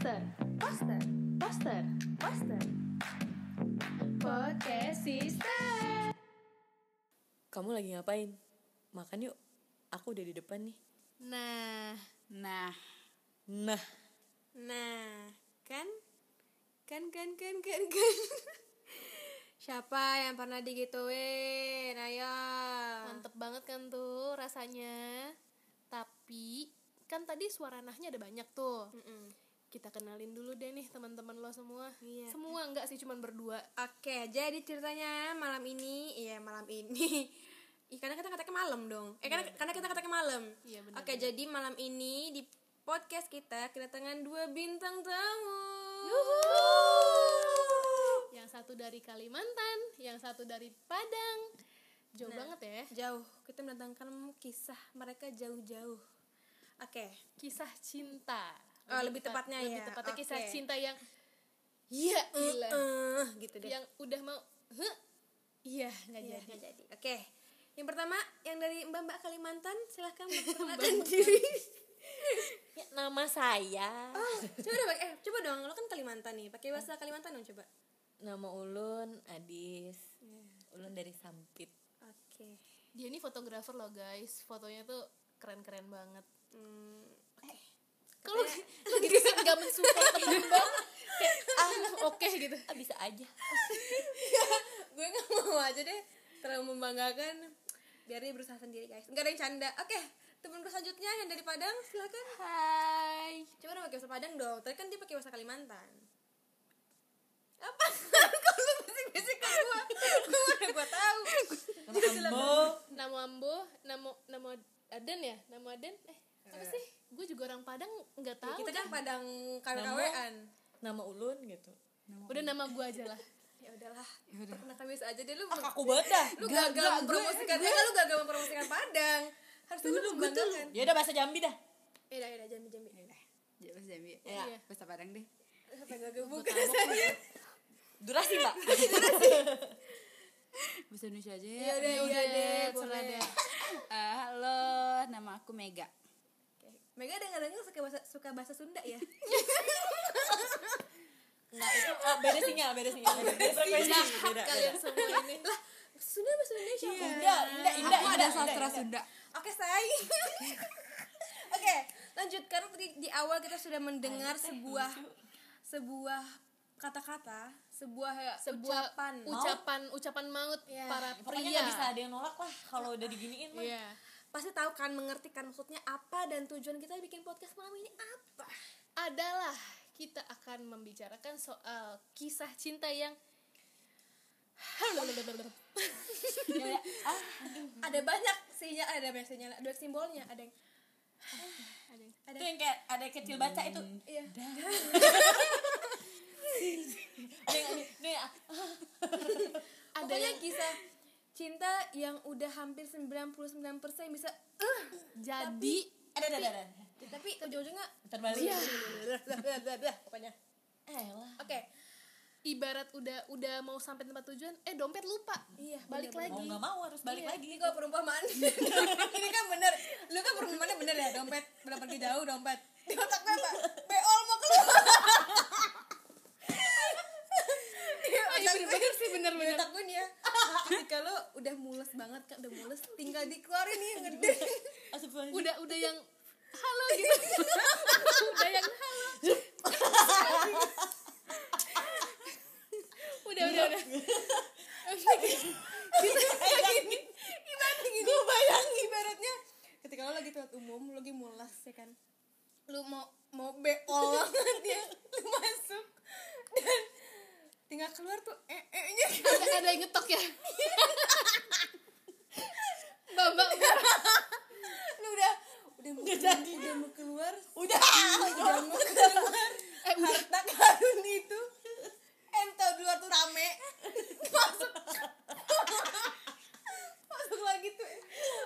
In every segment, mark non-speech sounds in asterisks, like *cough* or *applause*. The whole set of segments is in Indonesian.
Poster, poster, poster, poster. Podcast Sister. Kamu lagi ngapain? Makan yuk. Aku udah di depan nih. Nah, Nah, Nah, nah, kan? Kan, kan, kan, kan, kan. *laughs* Siapa yang pernah digituin? Ayo. mantep banget kan tuh rasanya. Tapi kan tadi suara nahnya ada banyak tuh. Mm-mm. Kita kenalin dulu deh nih teman-teman lo semua. Iya. Semua enggak sih cuman berdua. Oke, jadi ceritanya malam ini, iya malam ini. *laughs* Ih, karena kita katakan malam dong. Eh, karena, karena kita katakan malam. Iya, benar, Oke, benar. jadi malam ini di podcast kita kedatangan dua bintang tamu. Yang satu dari Kalimantan, yang satu dari Padang. Jauh Nah. banget ya. Jauh, kita mendatangkan kisah mereka jauh-jauh. Oke. Kisah cinta. Oh, lebih tepatnya lebih ya. tepatnya kisah Oke. cinta yang Iya, gila. Eh, gitu deh. yang udah mau huh? Iya, nggak Iya, jadi. jadi. Oke. Yang pertama yang dari Mbak-mbak Kalimantan, silahkan memperkenalkan *laughs* diri. ya, nama saya. Oh, coba dong, eh coba dong, lo kan Kalimantan nih, pakai bahasa Kalimantan dong coba. Nama Ulun Adis. Ulun dari Sampit. Oke. Dia ini fotografer loh guys. Fotonya tuh keren-keren banget. Hmm. Kalau lo gitu sih nggak mensupport temen. Kayak ah oke gitu. Ah, bisa aja. Gue nggak mau aja deh terlalu membanggakan. Biar dia berusaha sendiri guys. Enggak ada yang canda. Oke, temen gue selanjutnya yang dari Padang, silakan. Hai. Coba dong pakai bahasa Padang dong. Tadi kan dia pakai bahasa Kalimantan. Apa? Kalau lu bisik-bisik ke gua. Gua mana gua tahu. Ambo. Nama Ambo, nama nama Aden ya? Nama Aden? Eh, apa sih? Gue juga orang Padang nggak Ya, tahu. kita kan Padang Nama? KWKWan. Nama Ulun gitu. Udah nama gue aja lah. *laughs* Ya udahlah. Perkenalkan biasa aja deh lu. Ah, aku banget dah. lu gagal mempromosikan eh kan lu gagal mempromosikan Padang. Harus lu membanggakan. Ya udah bahasa Jambi dah. Eh dah, ya jambi jambi. Ya, bahasa Jambi. Ya. Iya. Bahasa Padang deh. Gagal saja. lah. Durasi, Mbak. *laughs* Bahasa Indonesia aja Ya ya. udah, Ya iya udah deh. *laughs* Eh, halo, nama aku Mega. Mega dengar-dengar suka bahasa suka bahasa Sunda ya? *laughs* Nah, itu ah, beda sinyal, beda sinyal. Beda frekuensi. Jahat Beda, kalian semua ini. lah, Sunda bahasa Indonesia. Iya. Indah, indah, indah, Aku ada sastra. Sunda. Oke, say. *laughs* Oke, lanjut karena tadi di awal kita sudah mendengar sebuah sebuah kata-kata, sebuah, Sebuah ucapan. ucapan ucapan maut Iya. para Pokoknya pria. nggak bisa ada yang nolak lah kalau udah diginiin mah. Iya. Pasti tahu kan mengerti kan maksudnya apa dan tujuan kita bikin podcast malam ini apa? adalah kita akan membicarakan soal kisah cinta yang Ya, ya. Ah, Ada banyak sinyal, ada banyak sinyal, ada simbolnya, ada yang ada yang- ada yang kayak ada yang kecil baca itu. iya. Ada yang *laughs* ada yang kisah cinta yang udah hampir 99% bisa uh, jadi ada ada ada. tapi ujung-ujungnya Terbalik. Iya. *laughs* pokoknya. Eh lah. Oke. ibarat udah udah mau sampai tempat tujuan eh dompet lupa Iya, balik bener, Mau lagi nggak mau harus balik Iya, lagi. Ini kalau perumpamaan. *laughs* ini kan bener. Lu kan perumpamaannya bener ya, dompet udah pergi jauh dompet. Di otak gue apa? Beol mau keluar. *laughs* Iya, otak bener, gue bener sih bener di bener otak gue nih ya. *laughs* Ketika lu udah mules banget kan, udah mules, tinggal dikeluarin nih yang gede. *laughs* Udah udah yang halo gitu. *laughs* Udah yang halo. Udah udah udah. Gini, ibaratnya gini. Gue bayangin. Ibaratnya ketika lo lagi tempat umum, lo lagi mulas ya kan. Lu mau mau beol banget ya, lu masuk dan tinggal keluar tuh eh eh nya *laughs* ada ada yang ngetok ya *laughs* bapak lu udah udah mau jadi. udah mau keluar Udah. udah mau keluar eh udah harta karun itu ento di luar tuh rame masuk masuk lagi tuh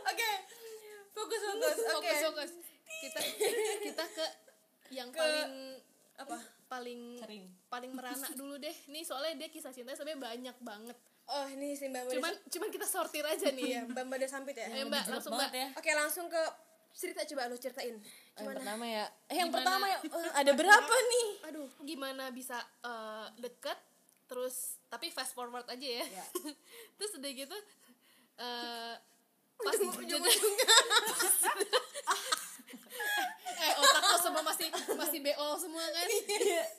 oke fokus fokus oke fokus fokus kita kita ke yang Ke- paling apa paling Sering. paling merana dulu deh nih soalnya dia kisah cinta sebenarnya banyak banget oh cuman cuman kita sortir aja nih. Iya mbak mbak sampit ya. Eh mbak langsung mbak. ya. oke langsung ke cerita coba lu ceritain. Yang gimana? pertama ya. Eh yang Gimana? pertama ya eh, *laughs* ada berapa nih? Aduh. Gimana bisa eh, deket terus tapi fast forward aja ya, Ya. *laughs* terus udah gitu eh pas jodoh *laughs* eh otak lo semua masih masih bo semua kan?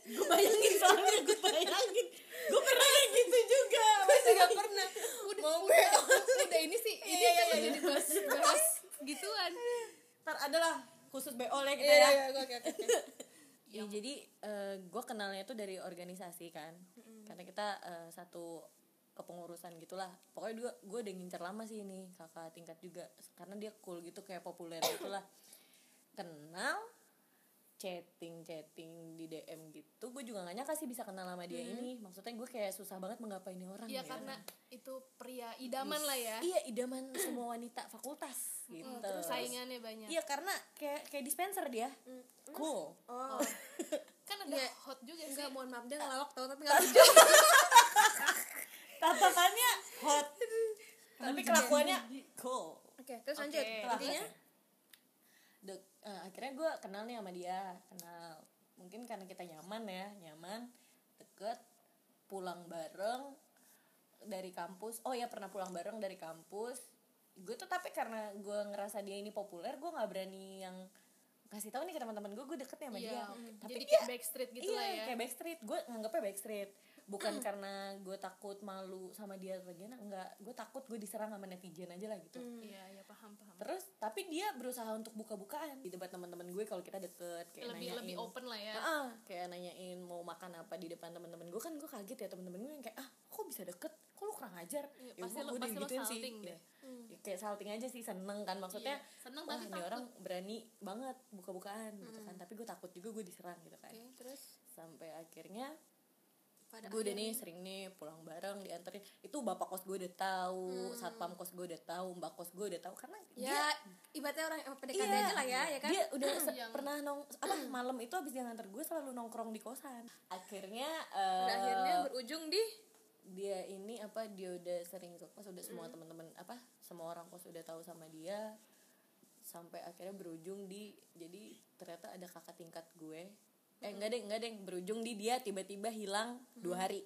Gue bayangin soalnya gue bayangin. Gue pernah kayak gitu juga. Gue juga pernah mau udah, *laughs* udah ini sih ini Iya, iya, kan iya. jadi bahas bahas gituan. Ntar adalah khusus BO lah kita iya ya. iya oke oke oke. *laughs* Ya, jadi gue kenalnya tuh dari organisasi kan. Karena kita eh, satu kepengurusan gitulah. Pokoknya gue gue udah ngincer lama sih ini kakak tingkat juga. Karena dia cool gitu kayak populer gitulah. Kenal chatting chatting di DM gitu gue juga gak nyangka sih bisa kenal sama dia ini. Maksudnya gue kayak susah banget menggapai ini orang ya ya. karena itu pria idaman lah ya. Iya idaman semua wanita fakultas gitu. terus saingannya banyak. Iya karena kayak kayak dispenser dia. Cool. Oh. *laughs* Kan ada Iya. hot juga sih. Enggak mohon maaf dia ngelawak tau tapi nggak *laughs* lucu. Tatapannya hot. Tapi kelakuannya cool. Oke terus lanjut. Oke. intinya eh, akhirnya gue kenal nih sama dia kenal. Mungkin karena kita nyaman ya nyaman deket pulang bareng dari kampus. Oh ya pernah pulang bareng dari kampus. Gue tuh tapi karena gue ngerasa dia ini populer gue nggak berani yang kasih tahu nih ke teman-teman gue gue deket nih sama Iya, dia. tapi jadi dia kayak backstreet gitu iya lah ya. kayak backstreet. Gue nganggapnya backstreet bukan karena gue takut malu sama dia atau gimana enggak. Gue takut gue diserang sama netizen aja lah gitu. Iya iya paham paham. Terus tapi dia berusaha untuk buka-bukaan di depan teman-teman gue kalau kita deket kayak lebih nanyain lebih open lah ya. Ah, kayak nanyain mau makan apa di depan teman-teman gue. Kan gue kaget ya teman-teman gue yang kayak ah kok bisa deket? Kok lu kurang ajar? Iya, ya pasti gue lo- gue pasti lo digituin sih. salting Ya. deh. Ya, kayak salting aja sih seneng kan maksudnya. Iya, seneng wah ini takut. orang berani banget buka-bukaan gitu kan. Tapi gue takut juga gue diserang gitu kan. Oke terus? Sampai akhirnya pada gue udah nih sering nih pulang bareng dianterin. Itu bapak kos gue udah tahu satpam kos gue udah tahu mbak kos gue udah tahu karena ya dia ibaratnya orang yang PDKT Iya. aja lah ya ya kan? dia udah se- Yang- pernah nong apa malam itu abis dia nganter gue selalu nongkrong di kosan. Akhirnya Dan akhirnya berujung di? dia ini apa dia udah sering ke kos udah semua teman-teman apa semua orang kos udah tahu sama dia. Sampai akhirnya berujung di jadi ternyata ada kakak tingkat gue eh enggak deh enggak deh. Berujung di dia tiba-tiba hilang dua hari.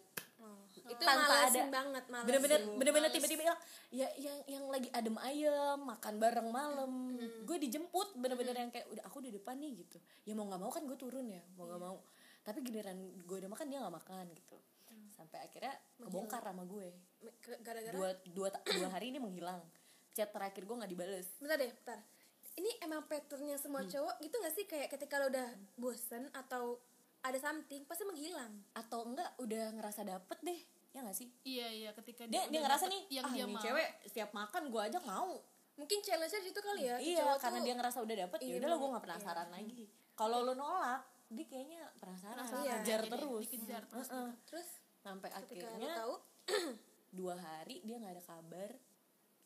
Itu Tanpa ada- banget malesin bener-bener bener-bener tiba-tiba hilang. Ya yang yang lagi adem ayem makan bareng malam. Gue dijemput bener-bener yang kayak udah aku di depan nih gitu. Ya mau nggak mau kan gue turun ya mau nggak mau. Tapi giliran gue udah makan dia nggak makan gitu. Sampai akhirnya kebongkar sama gue. Gara-gara? Dua dua dua hari ini menghilang. Chat terakhir gue nggak dibales. Bentar deh bentar ini emang patternnya semua cowok gitu gak sih? Kayak ketika lo udah bosen atau ada something pasti menghilang atau enggak udah ngerasa dapet deh ya nggak sih? Iya iya ketika dia dia udah ngerasa nih yang ah dia mau. cewek setiap makan gue ajak mau. Mungkin challenge nya itu kali ya iya cowok karena tuh- dia ngerasa udah dapet Iya, ya udah lo gue nggak penasaran lagi. Kalau lo nolak dia kayaknya penasaran, Penasaran, Iya. ngejar jadi terus. dikejar terus Heeh. terus sampai akhirnya tahu? *clears throat* dua hari dia nggak ada kabar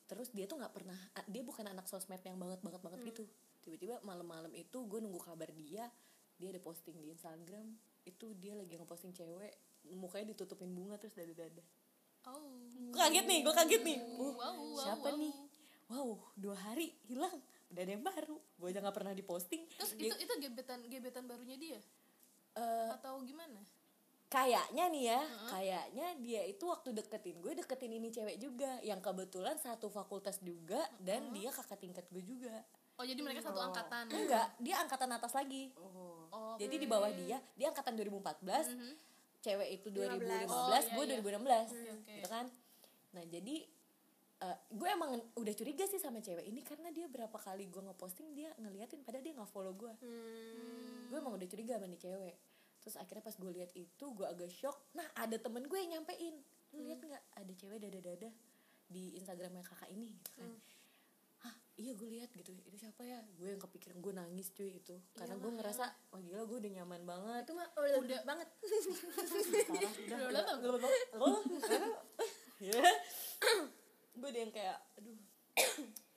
terus dia tuh nggak pernah dia bukan anak sosmed yang banget banget banget Hmm. gitu. Tiba-tiba malam-malam itu gue nunggu kabar dia dia ada posting di Instagram itu dia lagi ngeposting cewek mukanya ditutupin bunga terus dari dada oh. Gue kaget nih gue kaget nih. Uh, wow, wow, siapa wow. nih? Wow dua hari hilang. Udah ada yang baru. Gue aja nggak pernah diposting. Terus Dia- itu itu gebetan gebetan barunya dia? Eh, atau gimana kayaknya nih ya kayaknya dia itu waktu deketin gue deketin ini cewek juga. Yang kebetulan satu fakultas juga dan dia kakak tingkat gue juga. Oh jadi mereka satu angkatan. Enggak dia angkatan atas lagi. Oh. Jadi di bawah dia dia angkatan 2014 cewek itu 2015 Oh, iya, gue iya. 2016 oke. gitu kan. Nah jadi eh, gue emang udah curiga sih sama cewek ini karena dia berapa kali gue ngeposting dia ngeliatin padahal dia nggak follow gue hmm, gue emang udah curiga sama nih cewek terus akhirnya pas gue lihat itu gue agak shock. Nah ada temen gue yang nyampein. Lu lihat nggak? Ada cewek dada dada di instagramnya kakak ini gitu kan. Hah, iya gue lihat gitu. Itu siapa ya? Gue yang kepikiran gue nangis cuy itu. Karena gue ngerasa wah gila gue udah nyaman banget. Itu mah udah, udah. banget. Parah udah gue udah yang kayak aduh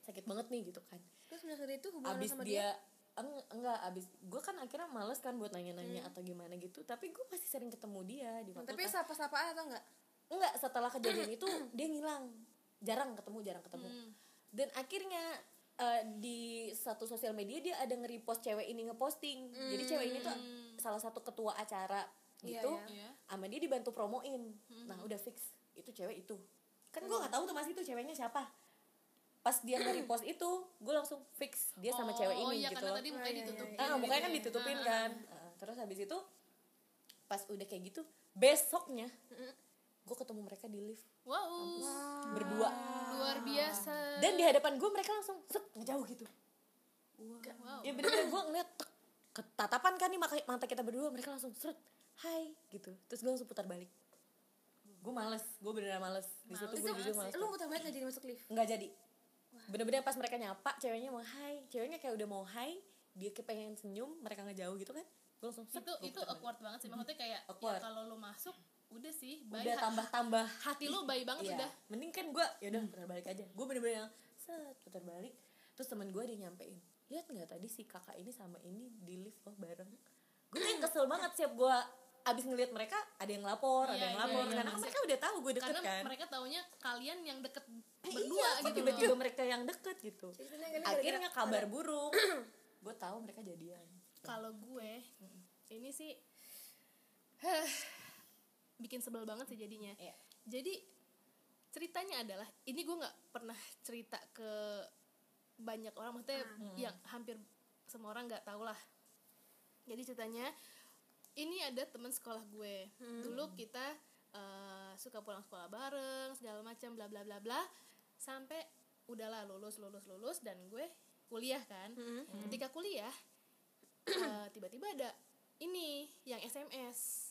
sakit banget nih gitu kan. Terus dari itu hubungan abis sama dia, eng- enggak abis gue kan akhirnya males kan buat nanya-nanya atau gimana gitu tapi gue masih sering ketemu dia di Hmm, fakultas tapi sapa-sapa atau enggak? Enggak setelah kejadian *clears throat* itu dia ngilang. Jarang ketemu jarang ketemu. Dan akhirnya eh, di satu sosial media dia ada nge-repost cewek ini ngeposting. Jadi cewek ini tuh salah satu ketua acara Iya, gitu iya. sama dia dibantu promoin. Nah udah fix itu cewek itu. Kan gue nggak tahu tuh masih itu ceweknya siapa pas dia nge-repost *clears throat* itu gue langsung fix dia sama Oh, cewek oh ini iya, gitu karena loh. tadi mukanya ditutupin ah mukanya kan ditutupin Ah, kan. Ah, terus habis itu pas udah kayak gitu besoknya gue ketemu mereka di lift. Wow. Berdua. Luar biasa. Dan di hadapan gue mereka langsung set ngejauh gitu. Wow. Ya bener-bener gue ngeliat tek, ketatapan kan nih mata kita berdua. Mereka langsung seret hai gitu. Terus gue langsung putar balik. Gue males gue beneran males. Di situ gue jujur males lu mau tambahin gak jadi masuk lift? Nggak jadi bener-bener pas mereka nyapa ceweknya mau hai ceweknya kayak udah mau hai dia kayak pengen senyum mereka ngejauh gitu kan? Gue langsung itu itu awkward banget sih. Maksudnya kayak ya kalau lu masuk udah sih baik udah tambah-tambah hati lu baik banget Iya. udah. Mending kan gue ya udah putar balik aja. Gue bener-bener yang set putar balik. Terus teman gue dia nyampein lihat nggak tadi si kakak ini sama ini di lift loh bareng. Gue tuh yang kesel banget siap gue abis ngelihat mereka ada yang lapor ada Iya, yang iya, lapor. iya, karena kan maksud- mereka udah tahu gue deket karena kan. mereka taunya kalian yang deket berdua iya, gitu tiba-tiba mereka yang deket gitu. Akhirnya kabar burung *clears throat* gue tahu mereka jadian. Kalau gue ini sih *sighs* bikin sebel banget sih jadinya. Iya. jadi ceritanya adalah ini gue nggak pernah cerita ke banyak orang maksudnya yang hampir semua orang nggak tahu lah. Jadi ceritanya ini ada teman sekolah gue. Dulu kita eh, suka pulang sekolah bareng segala macam bla bla bla bla sampai udahlah lulus lulus lulus dan gue kuliah kan. Ketika kuliah *clears throat* eh, tiba-tiba ada ini yang SMS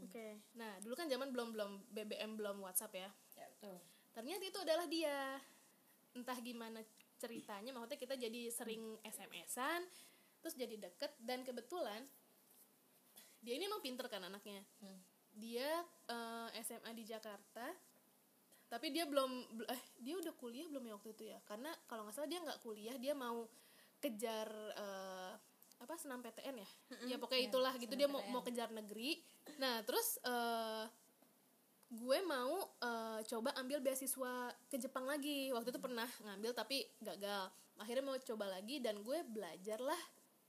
oke. Nah dulu kan zaman belum belum BBM belum WhatsApp ya. Ya betul. Ternyata itu adalah dia. Entah gimana ceritanya maksudnya kita jadi sering SMS-an terus jadi deket dan kebetulan dia ini emang pinter kan anaknya. Dia eh, SMA di Jakarta tapi dia belum bel- eh dia udah kuliah belum ya waktu itu ya? Karena kalau nggak salah dia nggak kuliah dia mau kejar eh, apa senam PTN ya? Ya pokoknya itulah gitu. Dia mau mau kejar negeri. Nah terus eh, gue mau eh, coba ambil beasiswa ke Jepang lagi. Waktu itu pernah ngambil tapi gagal. Akhirnya mau coba lagi dan gue belajar lah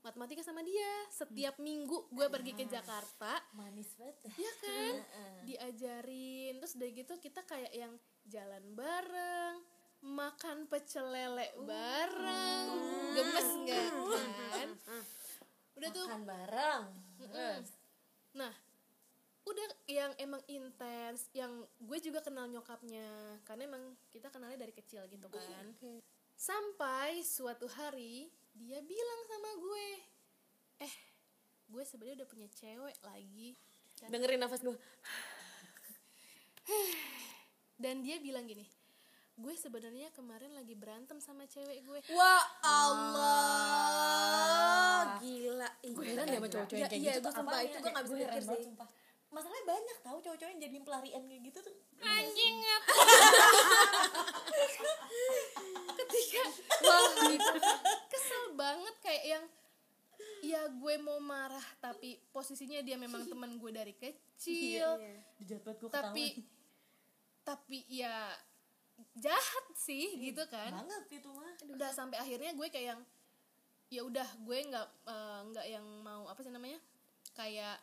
matematika sama dia. Setiap minggu gue pergi ke Jakarta. manis banget. Ya kan? *laughs* Diajarin. Terus udah gitu kita kayak yang jalan bareng makan pecel lele bareng. Gemes nggak *laughs* kan? Udah tuh. Makan bareng. Terus? Nah, udah yang emang intens, yang gue juga kenal nyokapnya, karena emang kita kenalnya dari kecil gitu kan. Sampai suatu hari dia bilang sama gue, eh, gue sebenarnya udah punya cewek lagi. dengerin nafas gue Dan dia bilang gini, gue sebenarnya kemarin lagi berantem sama cewek gue. Wah Allah Gila. Gue heran ya sama cowok-cowok yang Iya, kayak iya, gitu gue tuh sumpah, itu gue nggak bisa Gue heran mikir sih. masalahnya banyak tahu cowok-cowok yang jadi pelarian kayak gitu tuh. Anjing *laughs* ketika wah gitu. kesel banget kayak yang ya gue mau marah tapi posisinya dia memang teman gue dari kecil. Iya. Gue tapi tapi ya jahat sih gitu kan. banget itu mah. Udah sampai akhirnya gue kayak yang ya udah gue nggak eh, nggak yang mau apa sih namanya kayak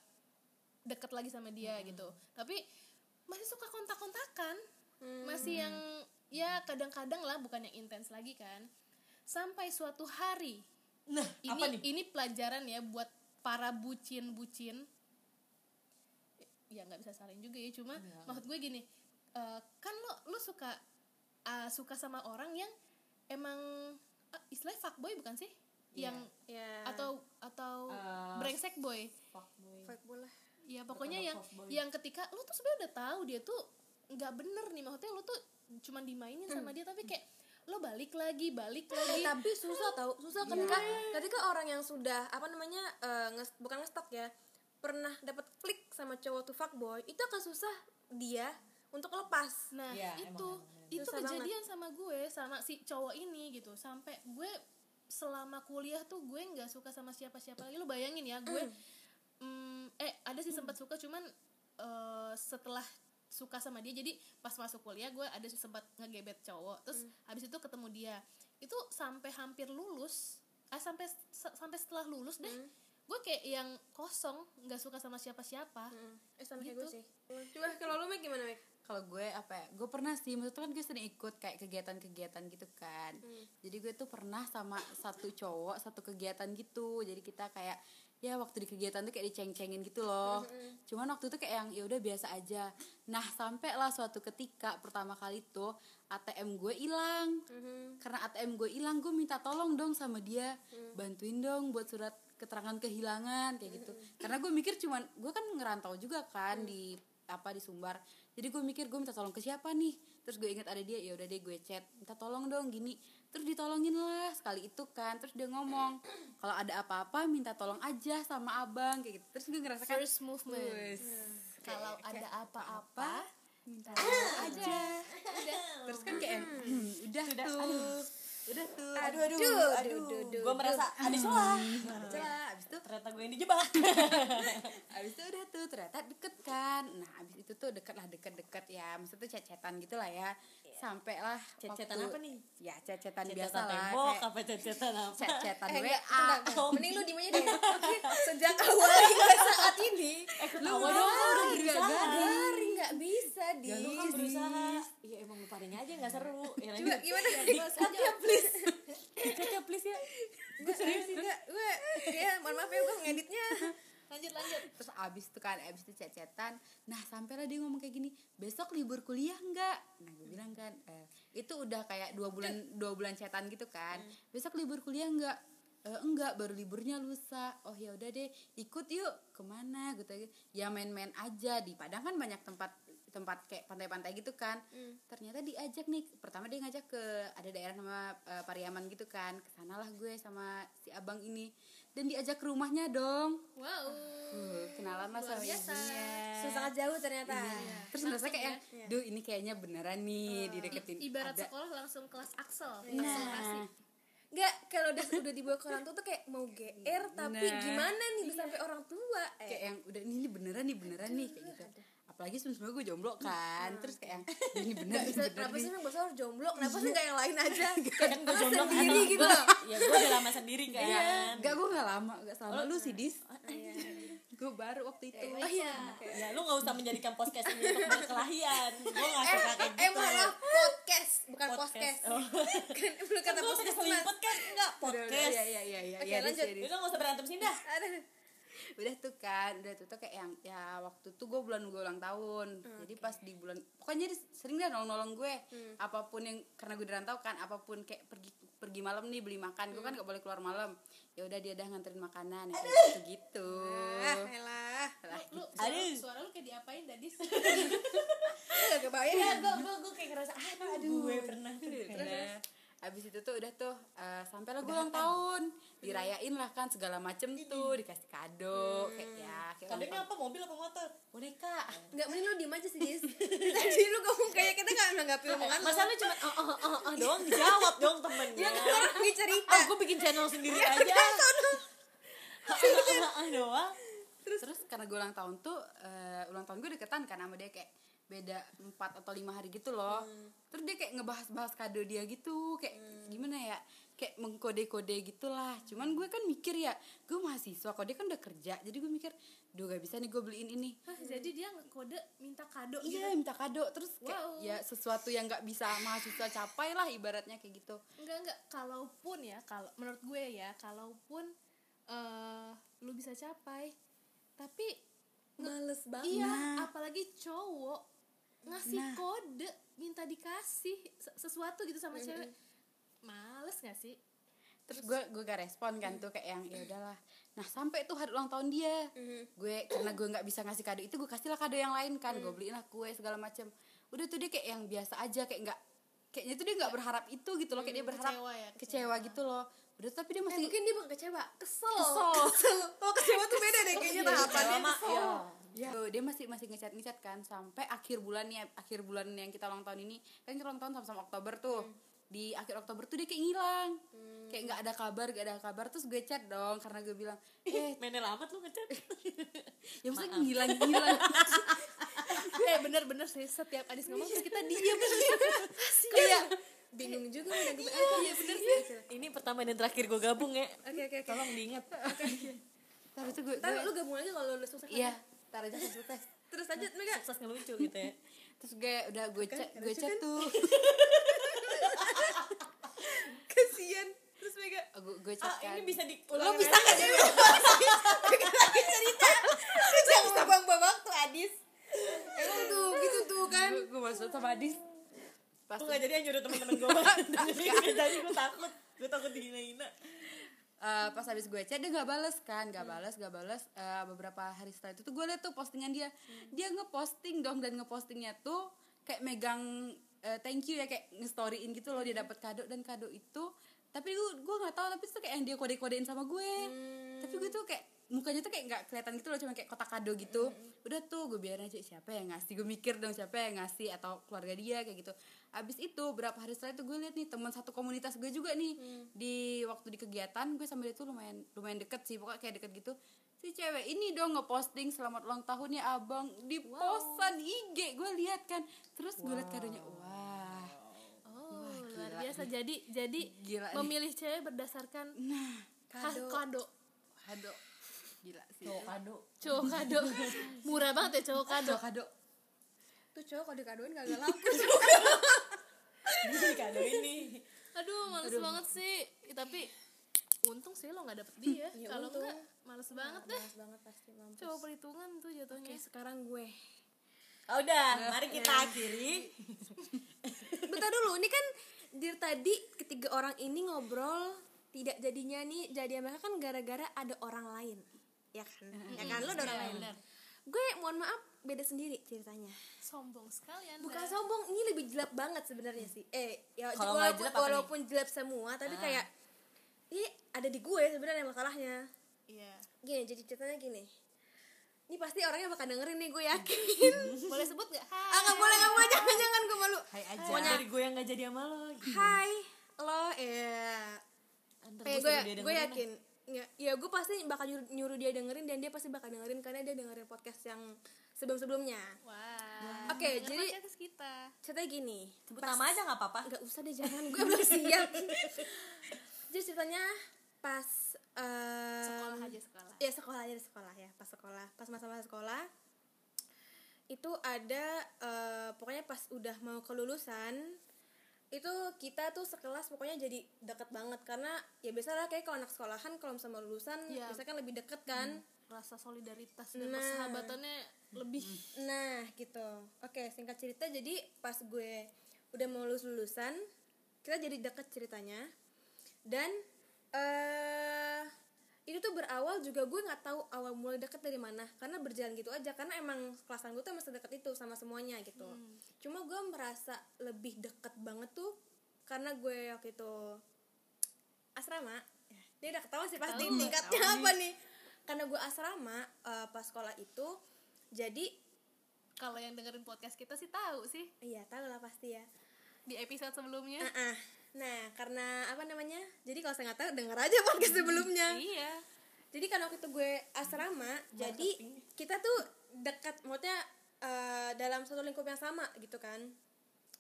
deket lagi sama dia gitu. Tapi masih suka kontak-kontakan. Masih yang ya kadang-kadang lah bukan yang intens lagi kan. Sampai suatu hari nah ini apa nih? ini pelajaran ya buat para bucin-bucin. Ya nggak bisa saling juga ya cuma Iya. maksud gue gini eh, kan lo lo suka ah, suka sama orang yang emang ah, istilahnya fuckboy bukan sih? Yang Ya atau atau Eh, brengsek boy. fuckboy. Fuck bola ya pokoknya yang yang ketika lo tuh sebenarnya udah tahu dia tuh nggak bener nih maksudnya lo tuh cuma dimainin sama *clears throat* dia tapi kayak lo balik lagi balik Eh, lagi. tapi susah tau susah ketika ketika orang yang sudah apa namanya eh, nges- bukan ngestok ya pernah dapat klik sama cowok tuh fuckboy itu akan susah dia untuk lepas. Nah Iya, itu emang, emang, itu Susah banget. kejadian sama gue sama si cowok ini gitu. Sampai gue selama kuliah tuh gue nggak suka sama siapa-siapa lagi. Lu bayangin ya gue mm, eh ada sih sempat suka cuman eh, setelah suka sama dia. Jadi pas masuk kuliah gue ada sempat ngegebet cowok. Terus habis itu ketemu dia. Itu sampai hampir lulus ah sampai sampai setelah lulus deh gue kayak yang kosong nggak suka sama siapa-siapa. Eh sama kayak Gitu. gue sih. Coba kalau lu Meg gimana Meg? Kalau gue apa ya gue pernah sih maksudnya kan gue sering ikut kayak kegiatan-kegiatan gitu kan. Jadi gue tuh pernah sama satu cowok satu kegiatan gitu. Jadi kita kayak ya waktu di kegiatan tuh kayak diceng-cengin gitu loh. Cuman waktu itu kayak yang ya udah biasa aja. Nah sampai lah suatu ketika pertama kali tuh ATM gue hilang. Karena ATM gue hilang gue minta tolong dong sama dia. Bantuin dong buat surat keterangan kehilangan kayak gitu. Karena gue mikir cuman gue kan ngerantau juga kan di apa di Sumbar. Jadi gue mikir gue minta tolong ke siapa nih terus gue inget ada dia ya udah deh gue chat minta tolong dong gini. Terus ditolongin lah sekali itu kan terus dia ngomong kalau ada apa-apa minta tolong aja sama abang kayak gitu. Terus gue ngerasa kan first movement. "Wes, kalau ada apa-apa minta tolong aja. terus kan kayak "Hmm, udah, tuh udah tuh. Aduh aduh aduh, gue merasa ada celah celah abis itu ternyata gue yang dijebak. *laughs* Abis itu udah tuh ternyata deket kan. Nah abis itu tuh deket lah deket deket ya. Maksudnya tuh cecetan gitu lah ya. Sampai lah Cecetan apa nih? ya cecetan biasa lah. tembok apa cecetan apa? cecetan eh, WA bentar. mending lu dimanya deh. *laughs* *laughs* Sejak awal hingga saat ini ketawa dong udah berusaha. nggak bisa di ya lu kan berusaha. Iya emang lu padanya aja nggak seru. Ya coba gimana aja please Caca please ya. Gue serius enggak gue ya mohon maaf ya gue ngeditnya. Lanjut lanjut. Terus abis itu kan abis itu cecetan nah sampailah dia ngomong kayak gini besok libur kuliah nggak? Nah gue bilang kan eh, itu udah kayak dua bulan dua bulan cetan gitu kan. Besok libur kuliah nggak? "Eh, enggak baru liburnya lusa. Oh ya udah deh ikut yuk. Ke mana? Gitu. Ya main-main aja. Di Padang kan banyak tempat tempat kayak pantai-pantai gitu kan. Ternyata diajak nih pertama dia ngajak ke ada daerah nama eh, Pariaman gitu kan. Ke sanalah gue sama si abang ini. Dan diajak ke rumahnya dong. Wow. Uh, kenalan lah sama ibunya. Sangat jauh ternyata. Terus ngerasa kayak yang duh ini kayaknya beneran nih dideketin. Ibarat Ada- sekolah langsung kelas Axel. Nah. Enggak, kalau udah udah dibawa ke orang tua tuh kayak mau GR tapi Nah. gimana nih bisa sampai orang tua? Eh. kayak yang udah ini, ini beneran nih beneran nih kayak gitu apalagi sebenarnya gue jomblo kan terus kayak yang "Duh, *laughs* ini bener bisa bener kenapa nih." sih bosnya harus jomblo? Kenapa sih nggak yang lain aja? *laughs* Kan gue jomblo sendiri gitu loh. ya gue udah lama sendiri kan. Enggak, gue gak lama, gak selama lu sih, Dis. Gue baru waktu itu. Oh iya. Ya lu gak usah menjadikan podcast ini untuk berkelahian. Gue gak eh suka kayak gitu. eh maaf podcast bukan Podcast. podcast. Oh. *laughs* kan belum kata podcast kan enggak podcast. Iya, iya, iya, iya Oke, iya, lanjut. iya, Dis. itu gak usah berantem sih dah. Udah tuh kan udah tuh tuh kayak yang ya waktu tuh gue bulan gue ulang tahun. Jadi pas di bulan pokoknya dia sering dah nolong nolong gue apa pun yang karena gue dirantau kan apa pun kayak pergi pergi malam nih beli makan gue kan gak boleh keluar malam. Ya udah dia dah nganterin makanan ya, kayak gitu gitu ah elah. Lah, lu gitu. suara, Aduh. suara lu kayak diapain tadi? *laughs* Nggak kebayang. Ya gue gue gue kayak ngerasa aduh. gue pernah tuh Udah. Abis itu tuh udah tuh uh, sampailah gue ulang tahun. Dirayain lah kan segala macem tuh dikasih kado kayak ya kayak kadangnya apa mobil apa motor? Boneka. Nggak mending lu diem aja sih Dis *laughs* tadi lu ngomong kayak kita nggak menanggapi omongan lu. Masa lu cuma oh, oh, oh, oh, doang dijawab dong temennya. Ya kan? Orang lagi cerita. Ah gue bikin channel sendiri aja. Ah, ah, ah, doang. Terus, karena gue ulang tahun tuh eh, ulang tahun gue deketan kan sama dia kayak beda empat atau lima hari gitu loh. Terus dia kayak ngebahas-bahas kado dia gitu kayak gimana ya kayak mengkode-kode gitulah. Cuman gue kan mikir ya gue mahasiswa kok dia kan udah kerja. Jadi gue mikir duh gak bisa nih gue beliin ini. Hah, jadi dia ngekode minta kado iya gitu? minta kado. Terus kayak Wow. ya sesuatu yang nggak bisa mahasiswa capai lah ibaratnya kayak gitu. Enggak enggak. Kalaupun ya kalau menurut gue ya kalaupun eh lu bisa capai tapi males banget. Iya apalagi cowok ngasih kode minta dikasih se- sesuatu gitu sama cewek. Males gak sih? Terus gue gue gak respon kan tuh kayak yang ya udahlah. Nah sampai tuh hari ulang tahun dia gue karena gue nggak bisa ngasih kado itu gue kasih lah kado yang lain kan gue beliin lah kue segala macem. Udah tuh dia kayak yang biasa aja kayak nggak kayaknya tuh dia nggak berharap itu gitu loh kayak dia berharap kecewa ya, kecewa gitu loh udah tapi dia Eh, masih mungkin dia bukan kecewa. Kesel. Kesel. kesel. Oh kecewa tuh beda deh kayaknya tahapannya Lama, ya. Ya, tuh, dia masih masih ngecat ngecat kan sampai akhir bulan nih akhir bulan yang kita ulang tahun ini. Kan kita ulang tahun sama-sama Oktober tuh. Di akhir Oktober tuh dia kayak ngilang. Kayak nggak ada kabar nggak ada kabar terus gue chat dong karena gue bilang eh Menel amat lu ngechat. *laughs* Ya maksudnya ngilang ngilang. *laughs* Eh bener-bener sih setiap Adis ngomong terus kita diem. *laughs* Kayak bingung juga mau nangkep apa iya bener sih. Ini pertama dan terakhir gue gabung ya. Oke oke oke. Tolong diingat. Tapi itu gue tapi lu gabung lagi kalau lu sukses iya. tar aja sukses. Terus lanjut Mega. Sukses ngelucu gitu ya. *laughs* Terus gue udah gue chat gue kan? tuh. *laughs* Kasian. Terus Mega. Gue gue chat ah kan. ini bisa di lo bisa gak sih? Mega lagi cerita lu jangan buang buang waktu Adis. Emang tuh gitu tuh kan? Gue gue masuk sama Adis pas gue gak jadi yang nyuruh teman-teman gue *laughs* jadi gak jadi gue takut. Gue takut dihina-hina. Eh, pas habis gue chat dia nggak bales kan nggak bales nggak bales. Eh, beberapa hari setelah itu tuh gue liat tuh postingan dia. Dia ngeposting dong dan ngepostingnya tuh kayak megang eh, thank you ya kayak ngestoryin gitu loh dia dapat kado. Dan kado itu tapi gue gue nggak tahu tapi itu kayak yang dia kode kodein sama gue. Tapi gue tuh kayak mukanya tuh kayak nggak kelihatan gitu loh cuma kayak kotak kado gitu. Udah tuh gue biarin aja siapa yang ngasih? Gue mikir dong siapa yang ngasih atau keluarga dia kayak gitu. Abis itu berapa hari setelah itu gue liat nih teman satu komunitas gue juga nih. Di waktu di kegiatan gue sama dia tuh lumayan lumayan deket sih pokoknya kayak deket gitu. Si cewek ini dong ngeposting selamat ulang tahunnya abang. Di posan IG gue lihat kan. Terus gue liat kadonya wah luar biasa jadi jadi Gila nih. memilih cewek berdasarkan nah kado. kado. Kado. Gila sih. Cowok kado. Cowok kado. *laughs* Murah banget ya cowok kado. Kado kado. Tuh cowok kalau dikadoin kagak *laughs* laku. Ini kado ini aduh males banget sih. Ih, tapi untung sih lo nggak dapet dia. *laughs* Kalau untung. enggak males banget deh. Males banget pasti mampus. Coba perhitungan tuh jatuhnya. Oke sekarang gue. Ah, udah mari kita akhiri. Bentar dulu ini kan dari tadi ketiga orang ini ngobrol tidak jadinya nih jadi mereka kan gara-gara ada orang lain. Ya kan? Ya kan? Lo ada orang Iya, lain. gue mohon maaf beda sendiri ceritanya. Sombong sekali anda bukan sombong ini lebih jelek banget sebenarnya sih. Eh ya nggak walaupun, jelek nih? walaupun jelek semua tapi kayak ini ada di gue sebenarnya masalahnya. Iya. Gini jadi ceritanya gini ini pasti orangnya bakal dengerin nih gue yakin. *laughs* Boleh sebut nggak? Ah hai. nggak boleh nggak boleh. Jangan jangan gue malu. Hai aja. Pokoknya dari gue yang gak jadi sama lo hai lo ya. Eh, gue gue yakin. Ya, ya gue pasti bakal nyuruh, nyuruh dia dengerin dan dia pasti bakal dengerin karena dia dengerin podcast yang sebelum sebelumnya wah. Oke, Dengar jadi- kita. ceritanya gini. Sebut nama aja gak apa-apa. Nggak usah deh jangan. Gue belum siap. *laughs* Jadi ceritanya pas sekolah aja sekolah. Ya sekolah aja di sekolah ya. Pas sekolah pas masa-masa sekolah itu ada eh, pokoknya pas udah mau kelulusan itu kita tuh sekelas pokoknya jadi deket banget. Karena ya biasa lah kayak kalau anak sekolahan kalau misalnya mau lulusan Iya. biasanya kan lebih deket kan. Rasa solidaritas dan Nah. persahabatannya lebih. Nah gitu. Oke singkat cerita jadi pas gue udah mau lulus lulusan Kita jadi deket ceritanya. Dan eh itu tuh berawal juga gue nggak tahu awal mulai deket dari mana karena berjalan gitu aja karena emang kelasan gue tuh masih deket itu sama semuanya gitu. Cuma gue merasa lebih deket banget tuh karena gue waktu itu asrama. Ya, dia udah ketawa sih pasti Ketawa, tingkatnya apa nih. karena gue asrama eh, pas sekolah itu jadi kalau yang dengerin podcast kita sih tahu sih. Iya tahu lah pasti ya. Di episode sebelumnya. Ah, ah. Nah karena apa namanya? Jadi kalau saya nggak tahu denger aja podcast sebelumnya. iya. Jadi kan waktu itu gue asrama jadi kita tuh dekat maksudnya eh, dalam satu lingkup yang sama gitu kan.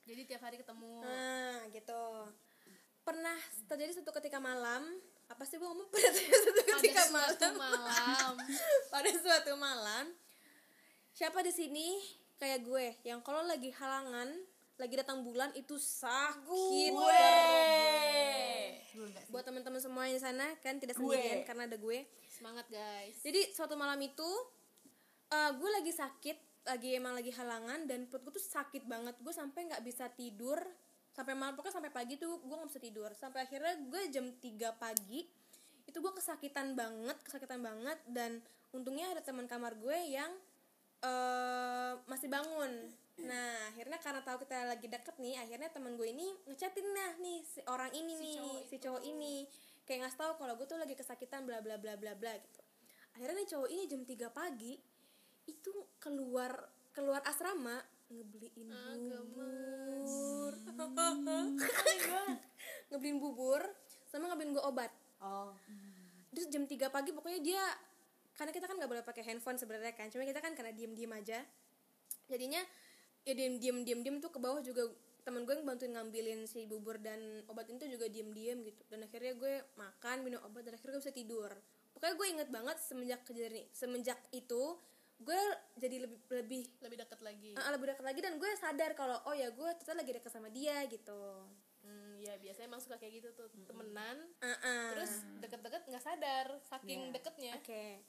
Jadi tiap hari ketemu. Nah gitu. Pernah terjadi suatu ketika malam apa sih gue ngomong? *laughs* Pernah terjadi suatu pada ketika suatu malam. malam. *laughs* Pada suatu malam siapa di sini? Kayak gue yang kalau lagi halangan lagi datang bulan itu sakit buat teman-teman semua di sana kan tidak sendirian karena ada gue. Semangat guys. Jadi suatu malam itu eh, gue lagi sakit lagi emang lagi halangan dan perut gue tuh sakit banget. Gue sampai nggak bisa tidur. Sampai malam pokoknya sampai pagi tuh gue nggak bisa tidur. Sampai akhirnya gue jam 3 pagi itu gue kesakitan banget kesakitan banget. Dan untungnya ada teman kamar gue yang eh masih bangun nah akhirnya karena tahu kita lagi deket nih akhirnya teman gue ini ngechatin nah nih si orang ini nih si cowok ini. Kayak ngasih tahu kalau gue tuh lagi kesakitan bla bla bla bla bla gitu. Akhirnya nih cowok ini jam 3 pagi itu keluar keluar asrama ngebeliin bubur. *laughs* ngebeliin bubur sama ngebeliin gue obat. Oh. Terus jam 3 pagi pokoknya dia karena kita kan nggak boleh pakai handphone sebenarnya kan cuma kita kan karena diem diem aja. Jadinya ya diem diem diem diem tuh ke bawah juga temen gue yang bantuin ngambilin si bubur dan obat itu juga diem-diem gitu. Dan akhirnya gue makan minum obat dan akhirnya gue bisa tidur. Pokoknya gue inget banget semenjak kejadian ini- semenjak itu gue jadi lebih lebih lebih dekat lagi. Uh, lebih dekat lagi dan gue sadar kalau oh ya gue ternyata lagi dekat sama dia gitu. Hmm, ya biasanya emang suka kayak gitu tuh temenan Uh-uh. terus deket-deket nggak sadar saking deketnya. Oke.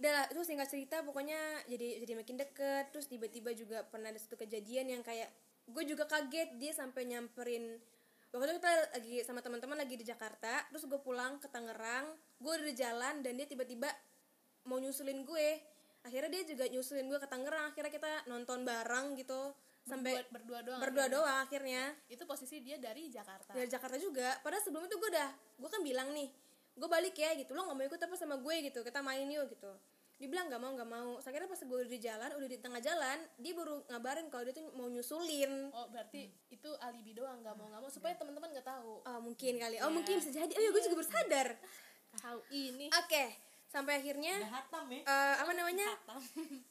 Udah lah, itu singkat cerita pokoknya jadi jadi makin deket. Terus tiba-tiba juga pernah ada satu kejadian yang kayak gue juga kaget dia sampai nyamperin waktu itu kita lagi sama teman-teman lagi di Jakarta terus gue pulang ke Tangerang gue udah di jalan dan dia tiba-tiba mau nyusulin gue. Akhirnya dia juga nyusulin gue ke Tangerang akhirnya kita nonton bareng gitu. Sampai Berdua- berdua doang berdua doang akhirnya. Itu posisi dia dari Jakarta? Dari Jakarta juga. Padahal sebelum itu gue udah gue kan bilang nih gue balik ya gitu. Lo nggak mau ikut apa sama gue? gitu. Kita main yuk gitu. Dia bilang nggak mau nggak mau. Terus akhirnya pas gue udah di jalan udah di tengah jalan dia baru ngabarin kalau dia tuh mau nyusulin. Oh berarti itu alibi doang nggak mau nggak mau supaya teman-teman nggak tahu. Oh mungkin kali. Oh mungkin bisa jadi. Oh ya gue juga bersadar. Tahu ini. Oke sampai akhirnya Udah hatam ya? eh, apa namanya?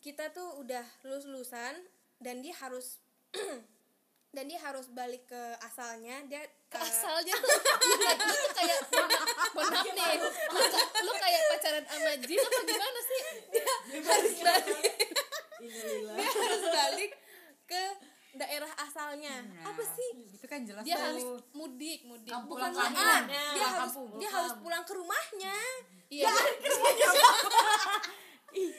Kita tuh udah lulus lulusan dan dia harus *clears throat* dan dia harus balik ke asalnya dia ke eh, asalnya? Tuh *laughs* lu tuh kayak mohon maaf nih lu, lu kayak pacaran sama Jin apa gimana sih? Harus balik. Dia harus balik ke daerah asalnya. Apa sih? Itu kan jelas dia tuh. harus mudik mudik. Kampung bukan Pulang kampung. dia harus kampung. dia harus pulang ke rumahnya. Iya *laughs*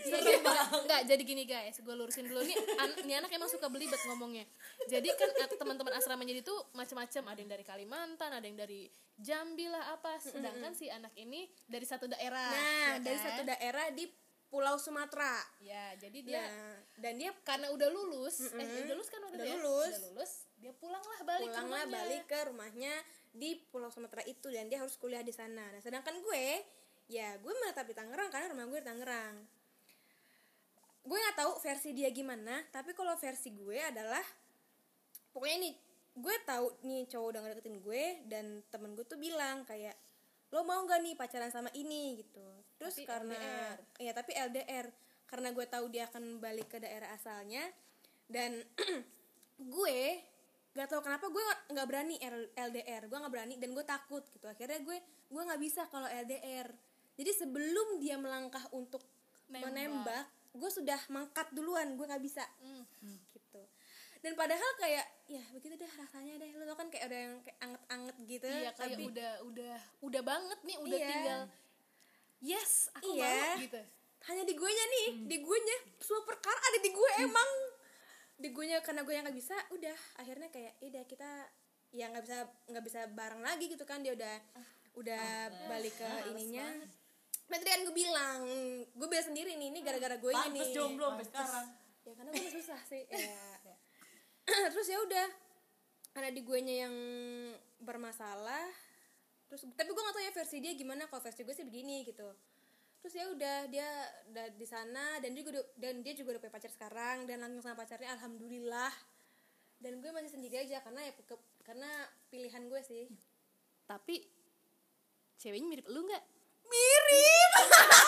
Serem banget. Enggak, jadi gini guys, gue lurusin dulu nih. An ini anak emang suka belibet ngomongnya. Jadi kan eh, teman-teman asrama jadi tuh macam-macam. Ada yang dari Kalimantan, ada yang dari Jambi lah apa. Sedangkan si anak ini dari satu daerah. nah ya dari kan? satu daerah di Pulau Sumatera Ya, jadi dia nah dan dia karena udah lulus, eh udah lulus kan waktu Udah ya? lulus. Udah lulus, dia pulanglah balik ke pulanglah rumahnya. balik ke rumahnya di Pulau Sumatera itu dan dia harus kuliah di sana nah sedangkan gue ya gue menetap di Tangerang karena rumah gue di Tangerang gue nggak tahu versi dia gimana tapi kalau versi gue adalah pokoknya nih gue tahu nih cowok udah ngedeketin gue dan temen gue tuh bilang kayak lo mau nggak nih pacaran sama ini? gitu. Terus Tapi karena LDR. iya tapi LDR karena gue tahu dia akan balik ke daerah asalnya dan *clears throat* gue gak tahu kenapa gue nggak berani LDR gue nggak berani dan gue takut gitu. Akhirnya gue gue nggak bisa kalau LDR jadi sebelum dia melangkah untuk Nembak. menembak gue sudah mangkat duluan gue nggak bisa. Hmm. gitu. Dan padahal kayak ya begitu deh rasanya deh. Lo kan kayak ada yang kayak anget-anget gitu Iya, kayak tapi udah udah udah banget nih, udah Iya. tinggal yes, aku Iya. mau gitu. hanya di gue nya nih di gue nya semua perkara ada di gue emang. Di gue nya karena gue yang nggak bisa udah. Akhirnya kayak udah kita ya nggak bisa nggak bisa bareng lagi gitu kan. Dia udah udah balik ke ininya Berarti kan gue bilang gue bilang sendiri nih ini gara-gara gue ini. Pantes nih jomblo sampai sekarang. Ya karena gue susah sih ya. *clears throat* Terus ya udah karena di gue nya yang bermasalah. Terus tapi gue gak tahu ya versi dia gimana kalau versi gue sih begini gitu. Terus ya udah dia udah di sana dan dia juga dan dia juga udah punya pacar sekarang dan langsung sama pacarnya alhamdulillah. Dan gue masih sendiri aja karena ya ke- karena pilihan gue sih. Tapi ceweknya mirip lu nggak? Mirip *laughs*